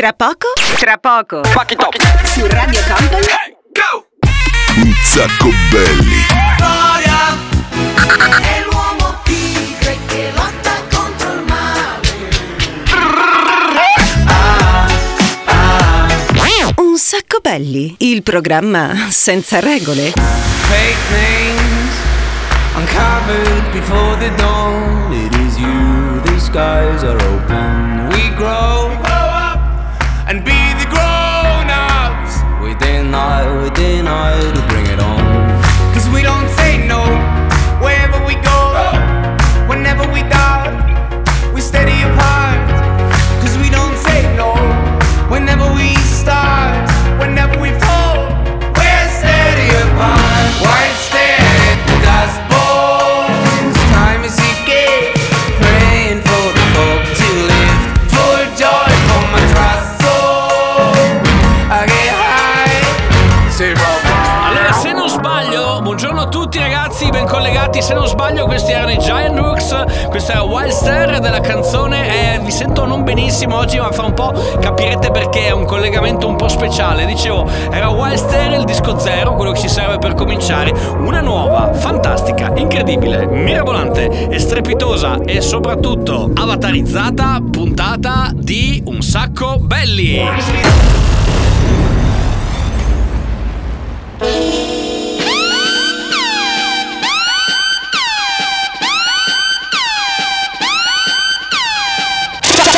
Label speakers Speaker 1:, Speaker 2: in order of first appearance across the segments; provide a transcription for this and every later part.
Speaker 1: Tra poco?
Speaker 2: Tra poco.
Speaker 3: Fuck it up.
Speaker 1: Su Radio Company?
Speaker 4: Un sacco belli.
Speaker 5: È l'uomo tigre che lotta contro il male.
Speaker 1: Un sacco belli. Il programma senza regole.
Speaker 6: Fake names uncovered before the dawn. It is you, the skies are open. We grow, and be
Speaker 7: collegati. Se non sbaglio, questi erano i Giant Rooks. Questa era Wild Star della canzone. E vi sento non benissimo oggi, ma fra un po' capirete perché è un collegamento un po' speciale. Dicevo, era Wild Star il disco zero, quello che ci serve per cominciare. Una nuova, fantastica, incredibile, mirabolante e strepitosa e soprattutto avatarizzata puntata di Un sacco belli.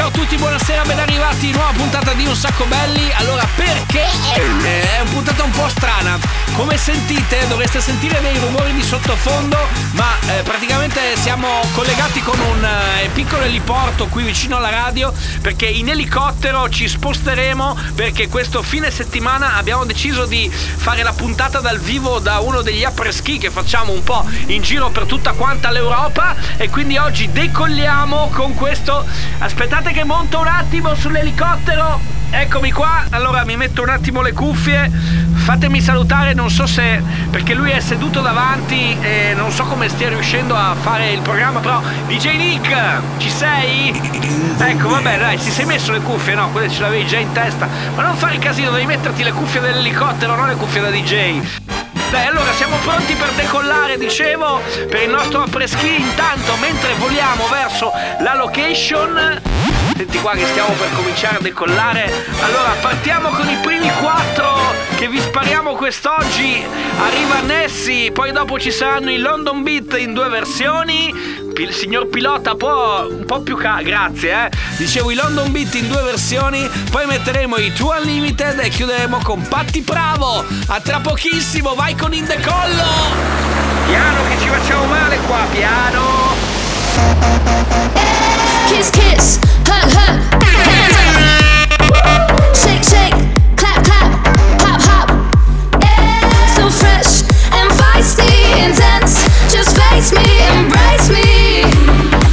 Speaker 7: Ciao a tutti, buonasera, ben arrivati, nuova puntata di Un Sacco Belli. Allora, perché è una puntata un po' strana? Come sentite, dovreste sentire dei rumori di sottofondo, ma eh, praticamente siamo collegati con un eh, piccolo eliporto qui vicino alla radio, perché in elicottero ci sposteremo, perché questo fine settimana abbiamo deciso di fare la puntata dal vivo da uno degli apres-ski che facciamo un po' in giro per tutta quanta l'Europa e quindi oggi decolliamo con questo aspettate che monto un attimo sull'elicottero. Eccomi qua. Allora mi metto un attimo le cuffie. Fatemi salutare non so se perché lui è seduto davanti e non so come stia riuscendo a fare il programma però DJ Nick ci sei? ecco vabbè dai ti sei messo le cuffie? No quelle ce l'avevi già in testa. Ma non fare casino devi metterti le cuffie dell'elicottero non le cuffie da DJ dai, allora siamo pronti per decollare, dicevo, per il nostro après-ski. Intanto, mentre voliamo verso la location. Senti qua che stiamo per cominciare a decollare. Allora, partiamo con i primi quattro che vi spariamo quest'oggi. Arriva Nessie, poi dopo ci saranno i London Beat in due versioni. Il signor pilota può un po' più ca- grazie, eh. Dicevo i London Beat in due versioni, poi metteremo i Two Unlimited e chiuderemo con Patti Bravo. A tra pochissimo, vai con in decollo! Piano che ci facciamo male qua, piano!
Speaker 5: Kiss, kiss, hug, hug,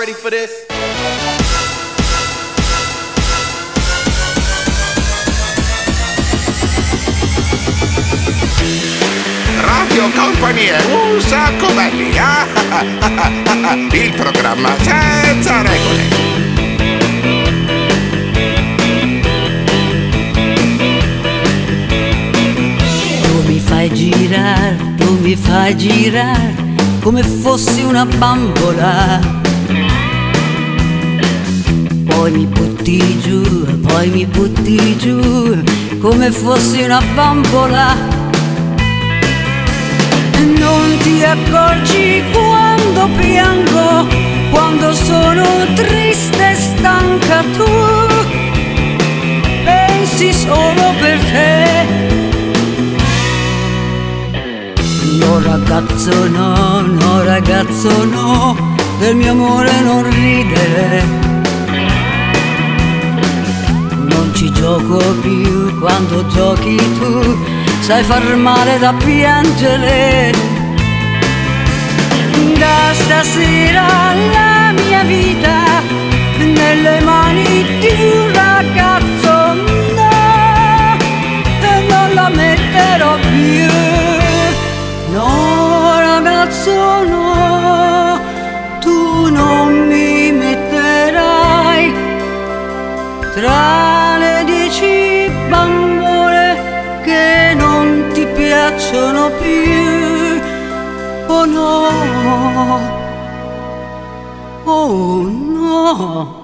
Speaker 6: ready for this?
Speaker 4: Radio Company è un sacco belli. ah, ah, ah, ah, ah, Il programma senza regole.
Speaker 2: Tu mi fai girare, tu mi fai girare come fossi una bambola. Poi mi butti giù, poi mi butti giù come fossi una bambola. Non ti accorgi quando piango, quando sono triste e stanca tu. Pensi solo per te. No ragazzo no, no ragazzo no, del mio amore non ridere. Ci gioco più quando giochi tu, sai far male da piangere. Da stasera la mia vita nelle mani di un ragazzo no, e non la metterò più. No ragazzo no, tu non mi metterai tra no.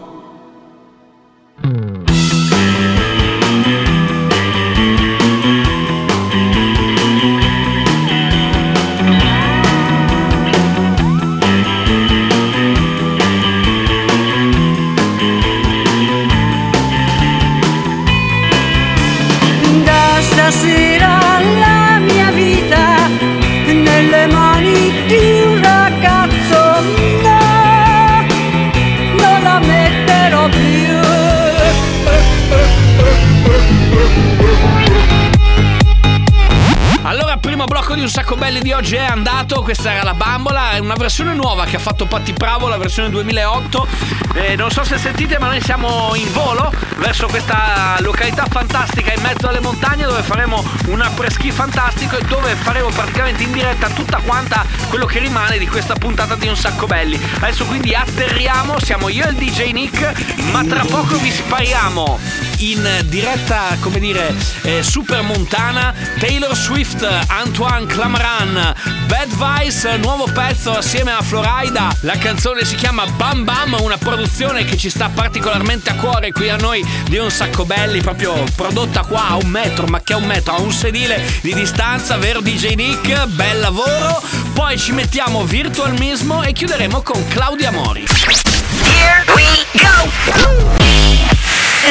Speaker 7: Blocco di un sacco belli di oggi è andato, questa era la bambola, è una versione nuova che ha fatto Patti Bravo, la versione 2008. Eh, non so se sentite ma noi siamo in volo verso questa località fantastica in mezzo alle montagne dove faremo un après-ski fantastico e dove faremo praticamente in diretta tutta quanta quello che rimane di questa puntata di un sacco belli. Adesso quindi atterriamo, siamo io e il DJ Nick, ma tra poco vi spariamo in diretta, come dire, eh, super montana, Taylor Swift, Antoine Clamaran, Bad Vice, nuovo pezzo assieme a Florida. La canzone si chiama Bam Bam, una produzione che ci sta particolarmente a cuore qui a noi di un sacco belli, proprio prodotta qua a un metro, ma che a un metro, a un sedile di distanza, vero DJ Nick? Bel lavoro. Poi ci mettiamo Virtual Mismo e chiuderemo con Claudia Mori.
Speaker 1: Here we go!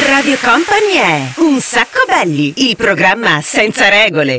Speaker 1: Radio Company è Un sacco belli, il programma senza regole.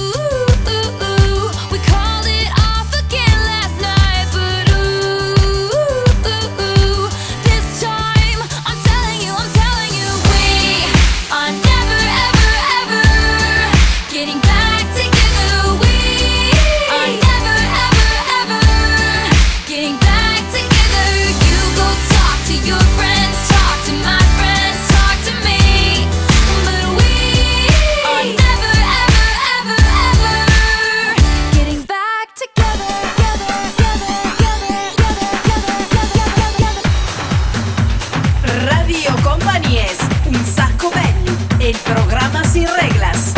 Speaker 1: Radio Company es Un sacco belli, el programa sin reglas.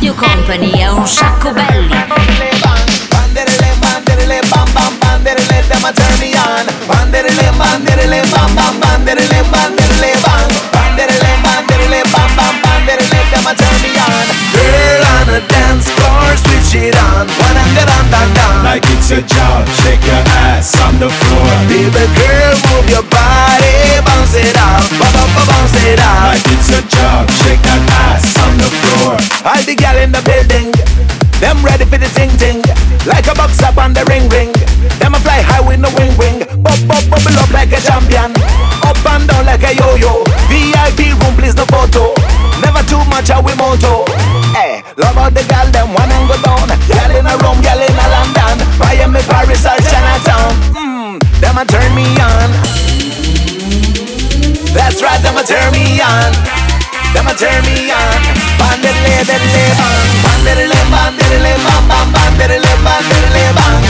Speaker 8: Radio Company è un sacco belli.
Speaker 9: Turn me on. Bam bam, banderele, banderele, bang. Banderele, banderele, bam bam, them a turn me on. Girl on a dance floor, switch it on. One and.
Speaker 10: Like it's a job, shake your ass on the floor.
Speaker 9: Baby girl, move your body, bounce it out, ba ba ba bounce it.
Speaker 10: Like it's a job, shake that ass on the floor.
Speaker 9: All the gal in the building, them ready for the ting ting. Like a box up on the ring ring. Like a champion. Up and down like a yo yo. VIP room please no photo. Never too much how we moto. Hey, love how the gal them one and go down. Gal in a Rome, gal in a London. Miami, Paris, or Chinatown. Mmm, them a turn me on. That's right, them a turn me on. Them a turn me on. Bandele, bandele, bang. Bandele, bandele, bam, bam, bandele, bandele, bang.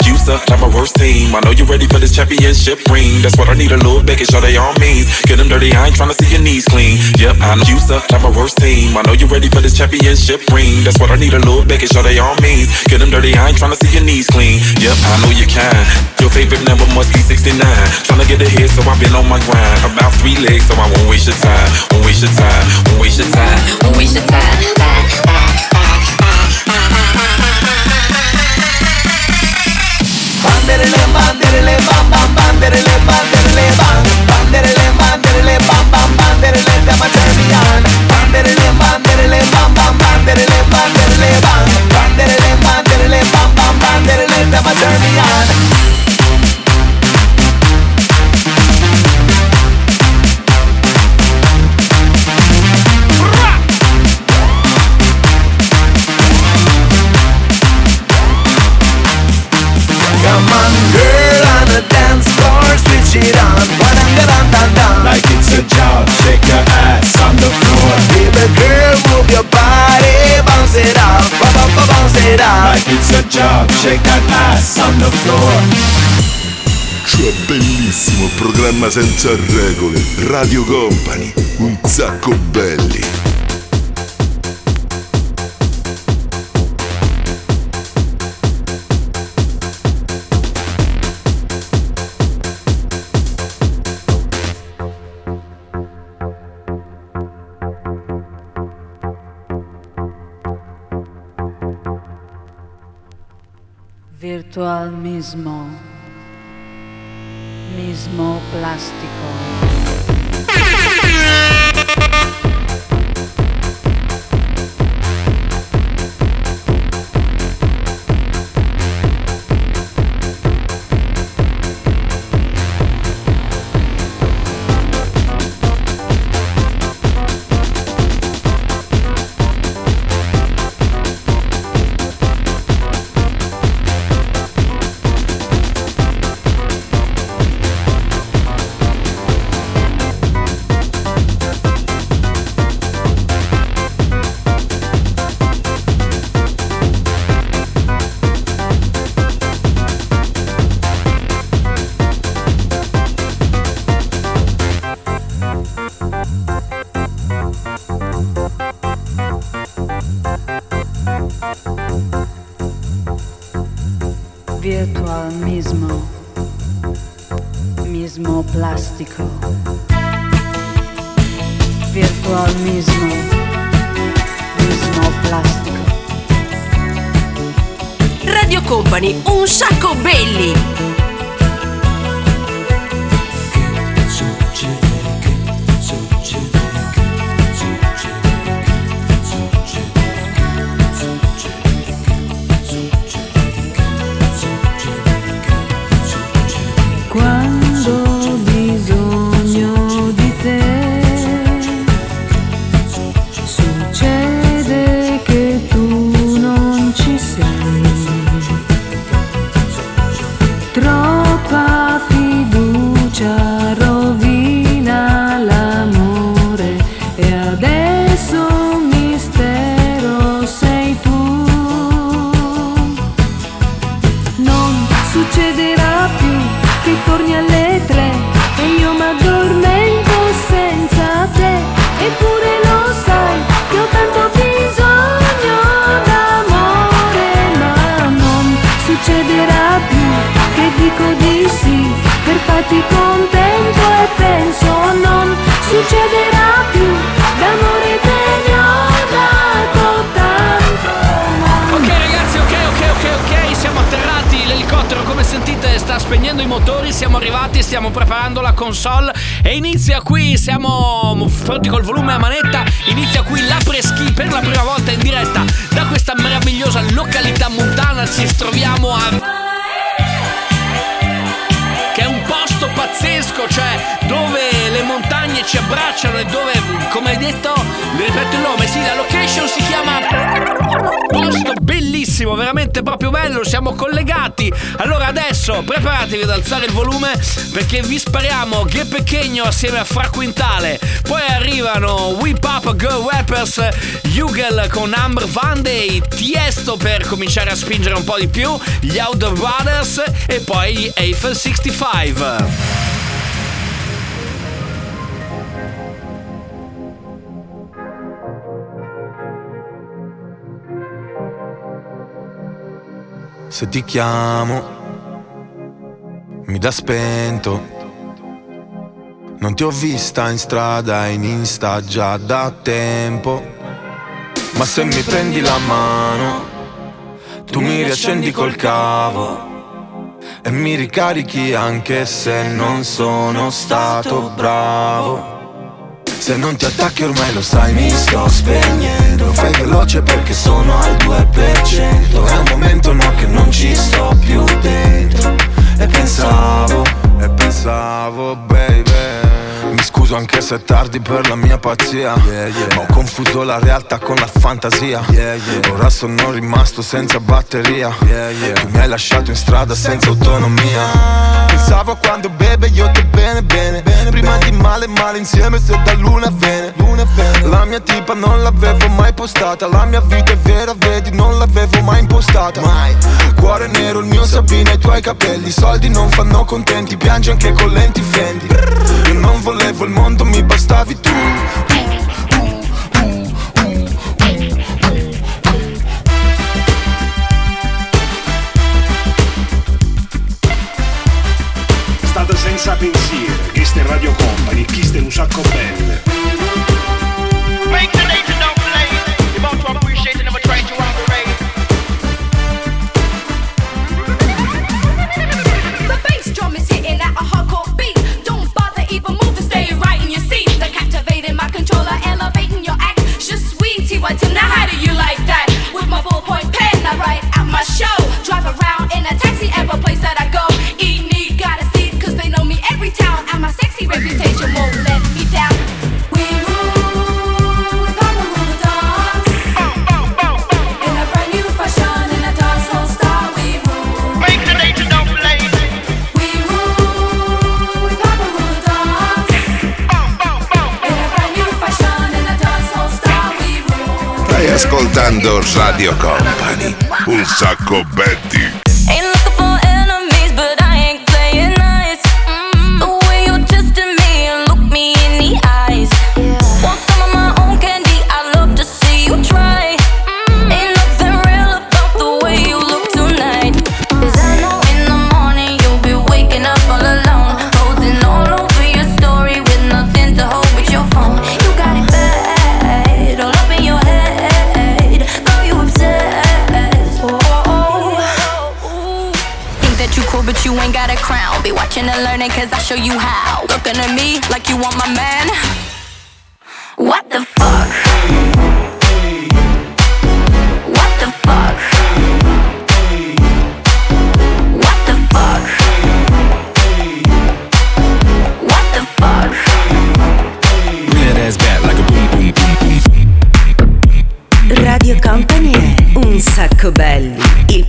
Speaker 10: Suck like my worst team. I know you ready for this championship ring. That's what I need a little bit, show they all means. Get them dirty, I ain't tryna see your knees clean. Yep, I know you suck like my worst team. I know you ready for this championship ring. That's what I need a little bit, show they all means. Get them dirty, I ain't tryna see your knees clean. Yep, I know you can. Your favorite number must be 69. Tryna get ahead, so I've been on my grind. About three legs, so I won't waste your time. Won't waste your time. Won't waste your time.
Speaker 8: Won't waste your time.
Speaker 9: Banderele, banderele, bam, bam, banderele, banderele, bang. Banderele, banderele, bam, bam, banderele, them a turn me on. Banderele,
Speaker 11: bam, bam programma senza regole, Radio Company, un sacco belli.
Speaker 2: Virtual mismo, plástico.
Speaker 12: Succederà più che torni alle tre e io m'addormento senza te. Eppure lo sai che ho tanto bisogno d'amore, ma non succederà più che dico di sì per farti contento e penso non succederà
Speaker 7: sta spegnendo i motori, siamo arrivati, stiamo preparando la console e inizia qui, siamo pronti col volume a manetta, inizia qui la preschi per la prima volta in diretta da questa meravigliosa località montana, ci troviamo a posto pazzesco, cioè dove le montagne ci abbracciano e dove, come hai detto, vi ripeto il nome, sì, la location si chiama posto bellissimo, veramente proprio bello, siamo collegati. Allora adesso preparatevi ad alzare il volume perché vi spariamo Che Pechegno assieme a Fra Quintale. Poi arrivano Whip Up Girl Rappers, Hugel con Amber Van Day, Tiesto per cominciare a spingere un po' di più, gli Outer Brothers e poi gli Eiffel 65.
Speaker 13: Se ti chiamo, mi dà spento. Non ti ho vista in strada, in Insta già da tempo. Ma se mi prendi la mano, tu mi riaccendi col cavo. E mi ricarichi anche se non sono stato bravo. Se non ti attacchi ormai lo sai, mi sto spegnendo. Fai veloce perché sono al 2%. È un momento no che non ci sto più dentro. E pensavo, e pensavo, baby scuso anche se è tardi per la mia pazzia. Yeah, yeah. Ma ho confuso la realtà con la fantasia. Yeah, Ora sono rimasto senza batteria. Tu mi hai lasciato in strada senza autonomia. Pensavo quando beve io te bene bene, bene Prima bene. di male male insieme se da luna vene. luna vene. La mia tipa non l'avevo mai postata. La mia vita è vera vedi non l'avevo mai impostata. Mai. Cuore nero il mio sabino e i tuoi capelli. Soldi non fanno contenti piangi anche con lenti fendi. Io non volevo il mondo quanto mi bastavi tu.
Speaker 14: Stato senza pensiero, chi in Radio Company, chi un sacco belle.
Speaker 15: Radio Company. Un sacco
Speaker 16: betti.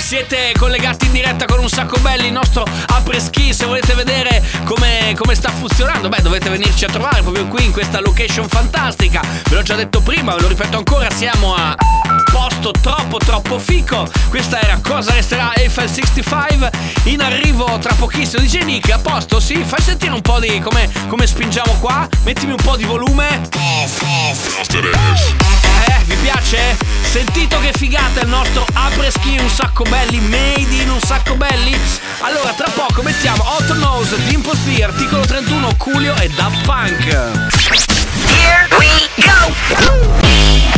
Speaker 7: Siete collegati in diretta con un sacco belli, il nostro apres-ski. Se volete vedere come, come sta funzionando, beh, dovete venirci a trovare proprio qui in questa location fantastica. Ve l'ho già detto prima, ve lo ripeto ancora, siamo a posto troppo troppo fico. Questa era Cosa resterà Eiffel 65. In arrivo tra pochissimo DJ Nick, a posto? Sì, fai sentire un po' di come, come spingiamo qua. Mettimi un po' di volume. Eh, vi piace? Sentito che figata il nostro apres-ski un sacco belli, made in un sacco belli? Allora, tra poco mettiamo Hot Nose, Dimple T, articolo 31, Coolio e Daft Punk.
Speaker 1: Here we go!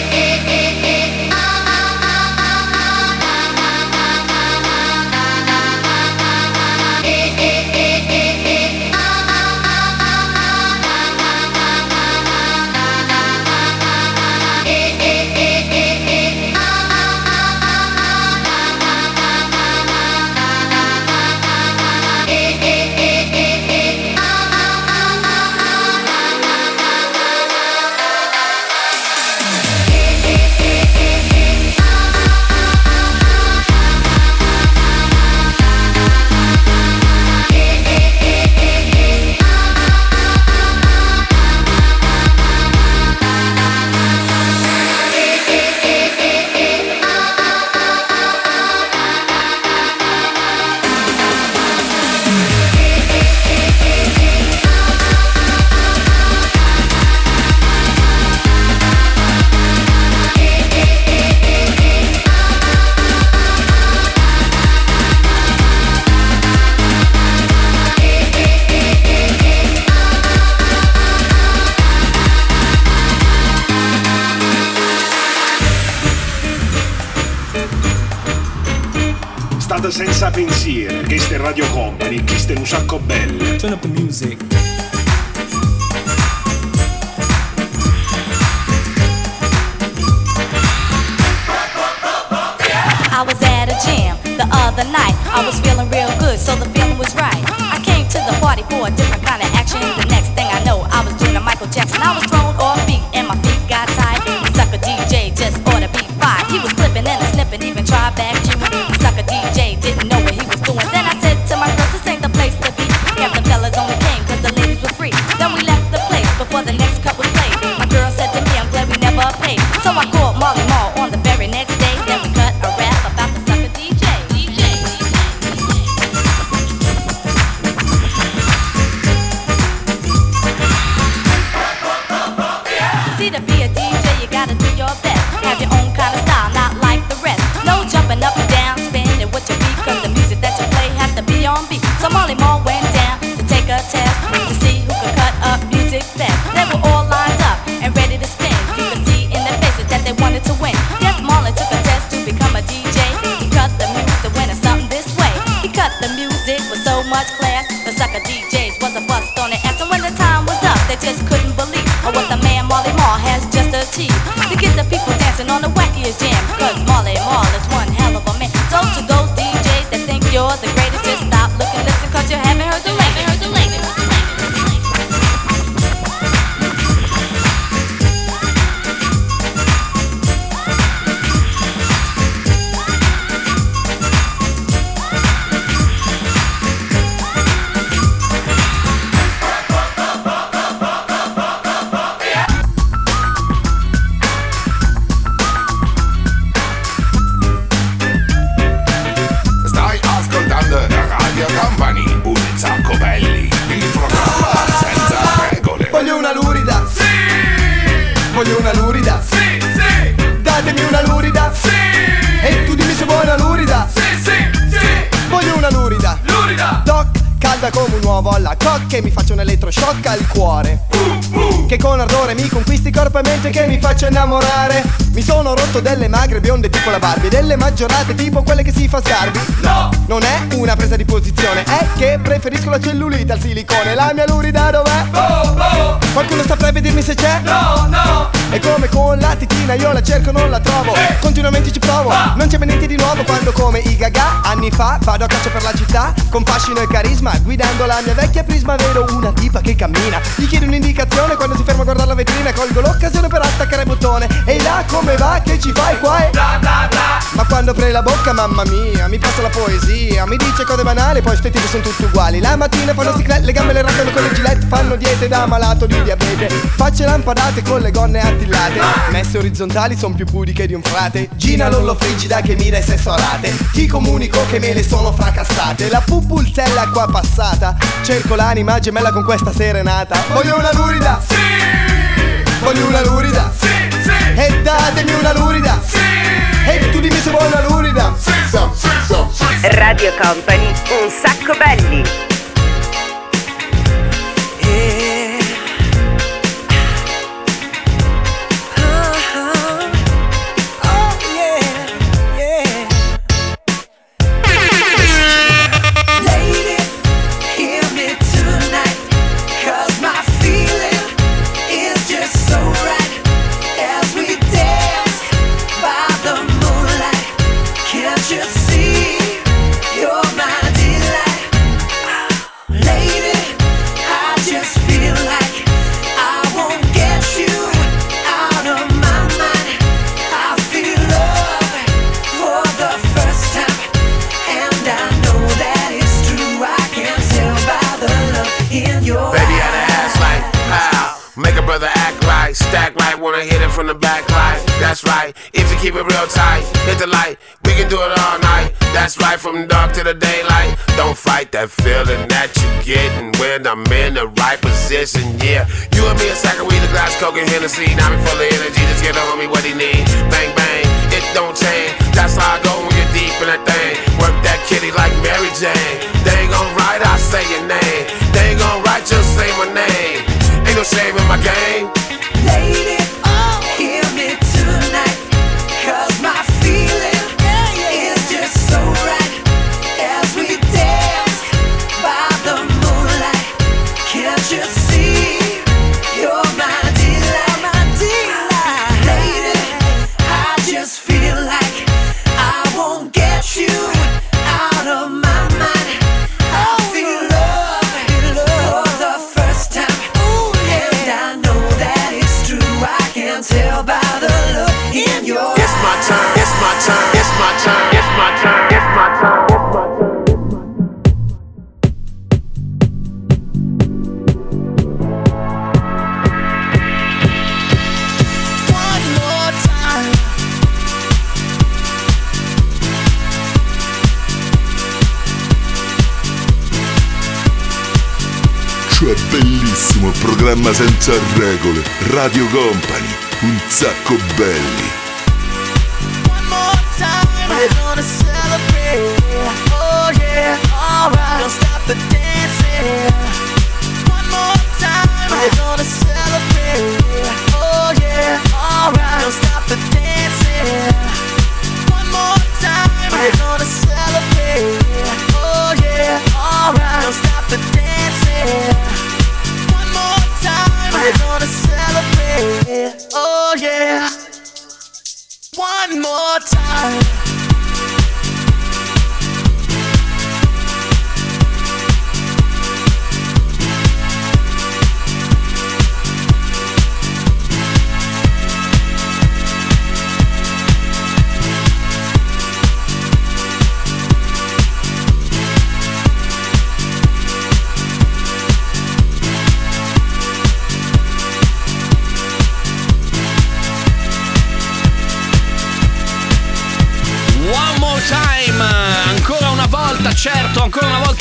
Speaker 17: Calda come un uovo alla cocca e mi faccio un elettroshock al cuore. Che con ardore mi conquisti corpo e mente che mi faccia innamorare. Mi sono rotto delle magre bionde tipo la Barbie, delle maggiorate tipo quelle che si fa sgarbi. No! Non è una presa di posizione, è che preferisco la cellulite al silicone. La mia lurida dov'è? Qualcuno sta a dirmi se c'è? No, no! E come con la titina io la cerco non la trovo. Continuamente ci provo, non c'è niente di nuovo Quando come i gaga anni fa Vado a caccia per la città con fascino e carisma Guidando la mia vecchia prisma vedo una tipa che cammina. Gli chiedo un'indicazione quando si ferma a guardare la vetrina Colgo l'occasione per attaccare il bottone. Ehi là come va che ci fai qua? E... Ma quando apre la bocca mamma mia Mi passa la poesia Mi dice cose banali poi sti tipi sono tutti uguali. La mattina fanno ciclette Le gambe le raccano con le gilette Fanno diete da malato di diabete. Facce lampadate con le gonne attillate Messe orizzontali son più pudiche di un frate Gina Lollo frigida che mira e sesso a rate Ti comunico che me le sono fracassate. La pupulzella qua passata. Cerco l'anima gemella con questa serenata. Voglio una lurida. Sì. Voglio una lurida. Sì, sì. E datemi una lurida. Sì. E tu dimmi se vuoi una lurida. Sì, sì, sì,
Speaker 18: Radio Company, un sacco belli.
Speaker 15: Senza regole, Radio Company, un sacco belli.
Speaker 19: One more time. We're gonna celebrate. Oh yeah, alright. Don't stop the dancing.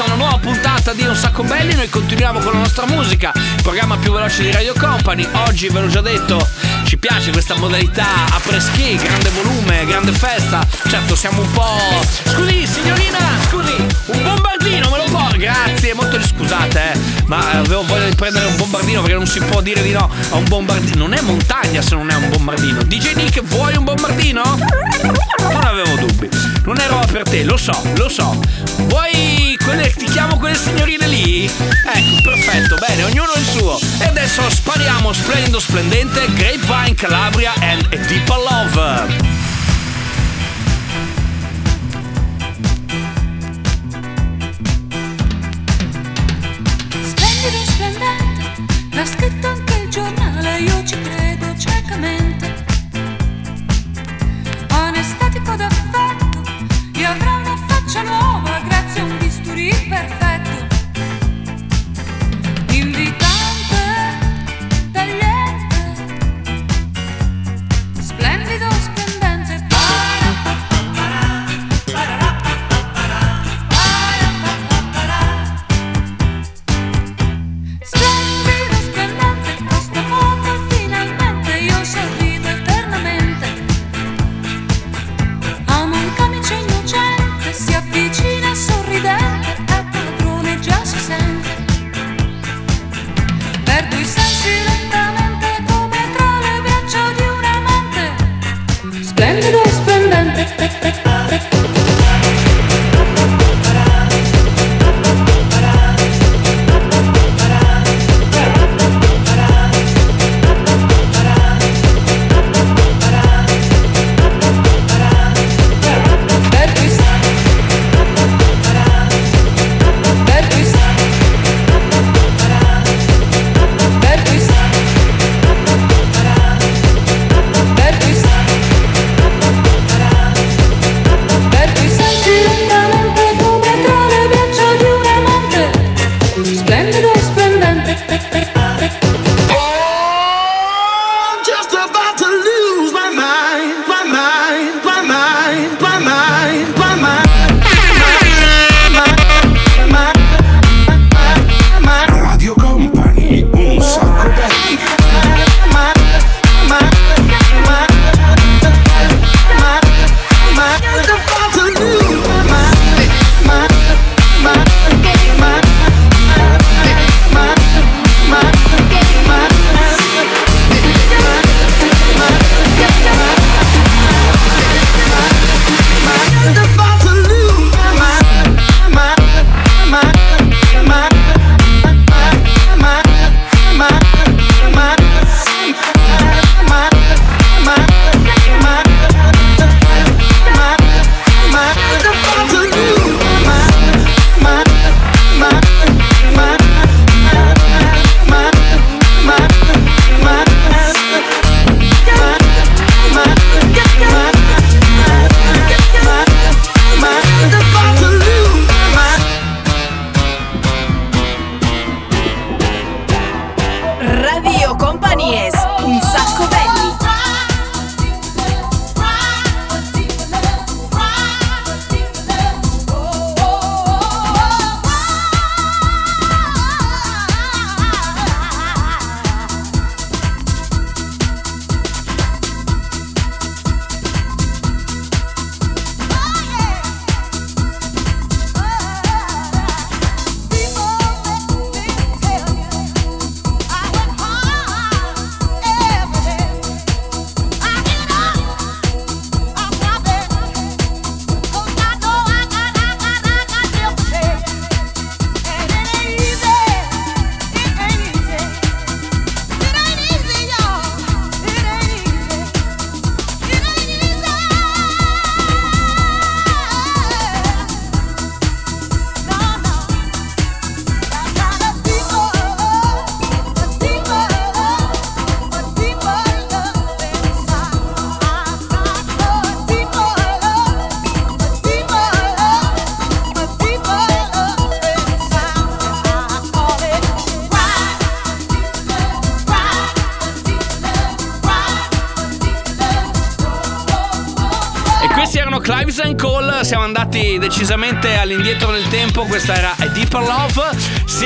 Speaker 7: Volta una nuova puntata di Un Sacco Belli. Noi continuiamo con la nostra musica, il programma più veloce di Radio Company. Oggi ve l'ho già detto, ci piace questa modalità a preschi, grande volume, grande festa. Certo, siamo un po'. Scusi, signorina, scusi, un bombardino me lo può? Grazie, molto scusate, eh, ma avevo voglia di prendere un bombardino perché non si può dire di no a un bombardino. Non è montagna se non è un bombardino. DJ Nick, vuoi un bombardino? Non avevo dubbi. Non è roba per te, lo so, lo so. Vuoi quelle. ti chiamo quelle signorine lì? Ecco, perfetto, bene, ognuno il suo. E adesso spariamo splendido splendente Grapevine Calabria and a Deeper Love.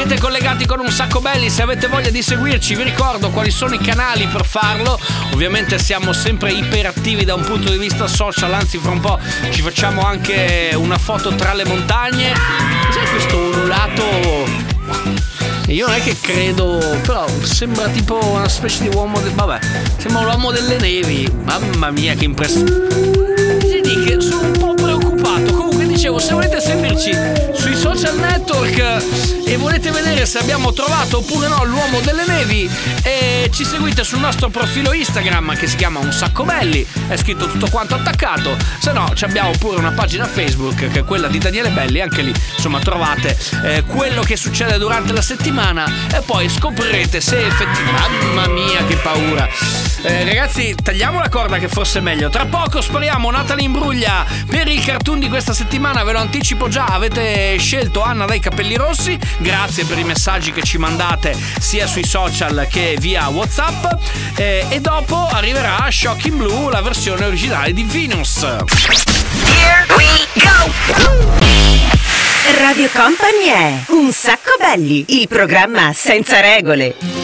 Speaker 7: Siete collegati con un sacco belli, se avete voglia di seguirci vi ricordo quali sono i canali per farlo. Ovviamente siamo sempre iperattivi da un punto di vista social, anzi fra un po' ci facciamo anche una foto tra le montagne. Cos'è questo ululato? Io non è che credo, però sembra tipo una specie di uomo del. Vabbè, sembra l'uomo delle nevi. Mamma mia, che impressione. Vedi che sono dicevo, se volete seguirci sui social network e volete vedere se abbiamo trovato oppure no l'uomo delle nevi, eh, ci seguite sul nostro profilo Instagram che si chiama Un Sacco Belli, è scritto tutto quanto attaccato. Se no, abbiamo pure una pagina Facebook che è quella di Daniele Belli, anche lì insomma trovate eh, quello che succede durante la settimana e poi scoprirete se effettivamente. Mamma mia, che paura! Eh, ragazzi, tagliamo la corda che fosse meglio. Tra poco spariamo Natalie Imbruglia per il cartoon di questa settimana. Ve lo anticipo già. Avete scelto Anna dai capelli rossi. Grazie per i messaggi che ci mandate sia sui social che via WhatsApp. Eh, e dopo arriverà Shocking Blue, la versione originale di Venus.
Speaker 1: Here we go! Radio Company è Un sacco belli, il programma senza regole.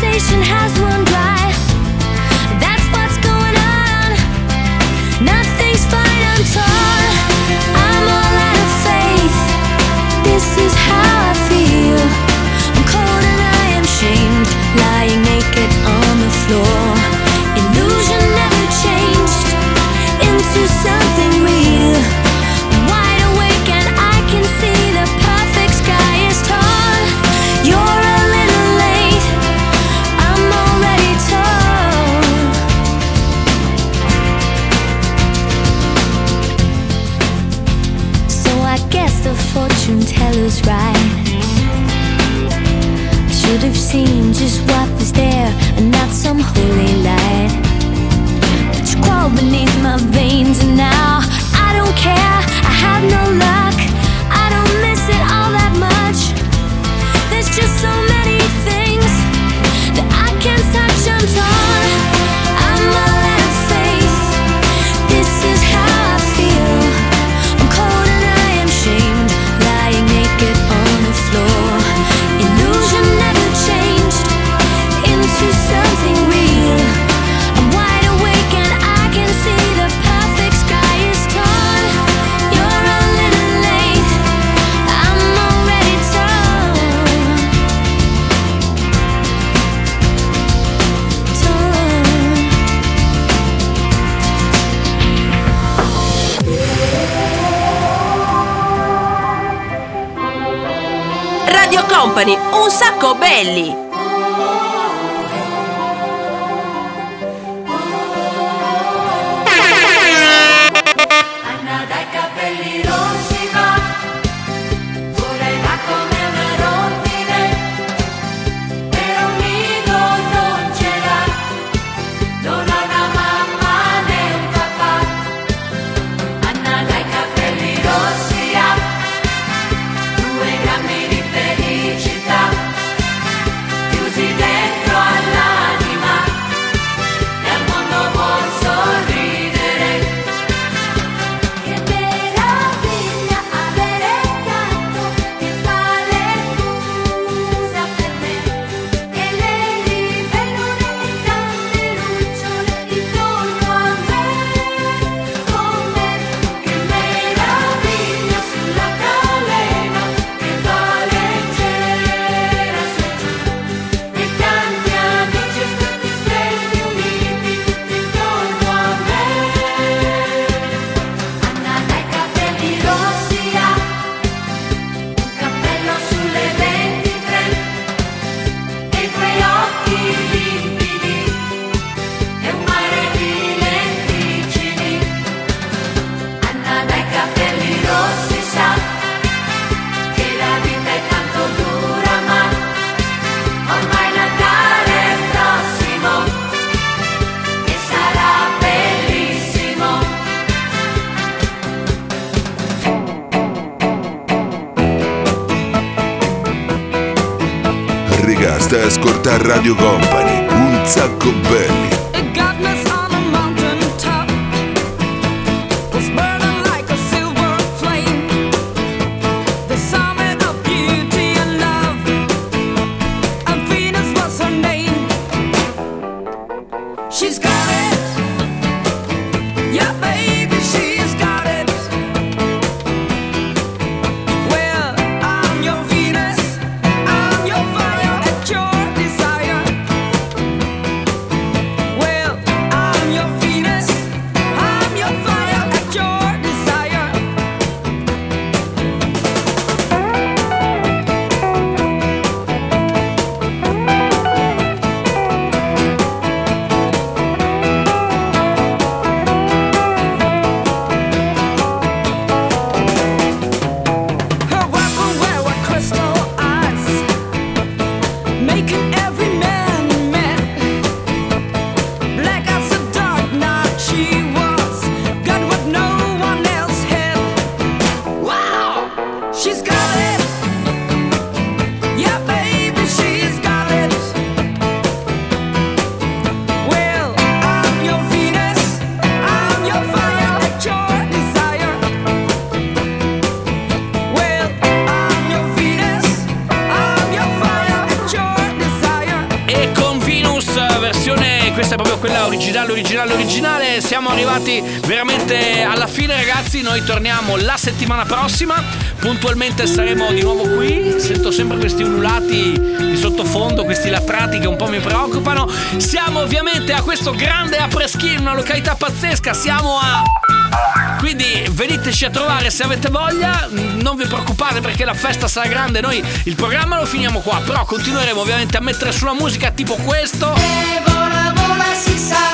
Speaker 5: Conversation has run dry. That's what's going on. Nothing's fine, I'm torn. I'm all out of faith. This is how
Speaker 11: Stai a ascoltare Radio Company, un sacco belli.
Speaker 7: Originale, originale, originale. Siamo arrivati veramente alla fine, ragazzi. Noi torniamo la settimana prossima. Puntualmente saremo di nuovo qui. Sento sempre questi ululati di sottofondo, questi latrati che un po' mi preoccupano. Siamo ovviamente a questo grande apres-ski, una località pazzesca. Siamo a. Quindi veniteci a trovare se avete voglia, non vi preoccupate perché la festa sarà grande, noi il programma lo finiamo qua, però continueremo ovviamente a mettere sulla musica tipo questo.
Speaker 5: vola, vola, si sa,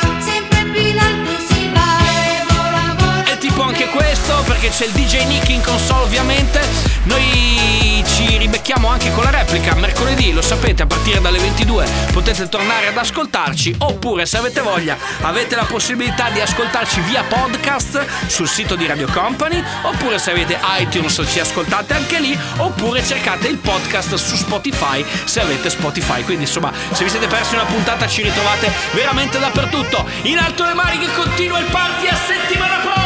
Speaker 7: anche questo, perché c'è il DJ Nick in console ovviamente. Noi ci ribecchiamo anche con la replica mercoledì, lo sapete, a partire dalle 22 potete tornare ad ascoltarci, oppure se avete voglia avete la possibilità di ascoltarci via podcast sul sito di Radio Company, oppure se avete iTunes ci ascoltate anche lì, oppure cercate il podcast su Spotify se avete Spotify. Quindi insomma, se vi siete persi una puntata ci ritrovate veramente dappertutto. In alto le mani che continua il party a settimana prossima!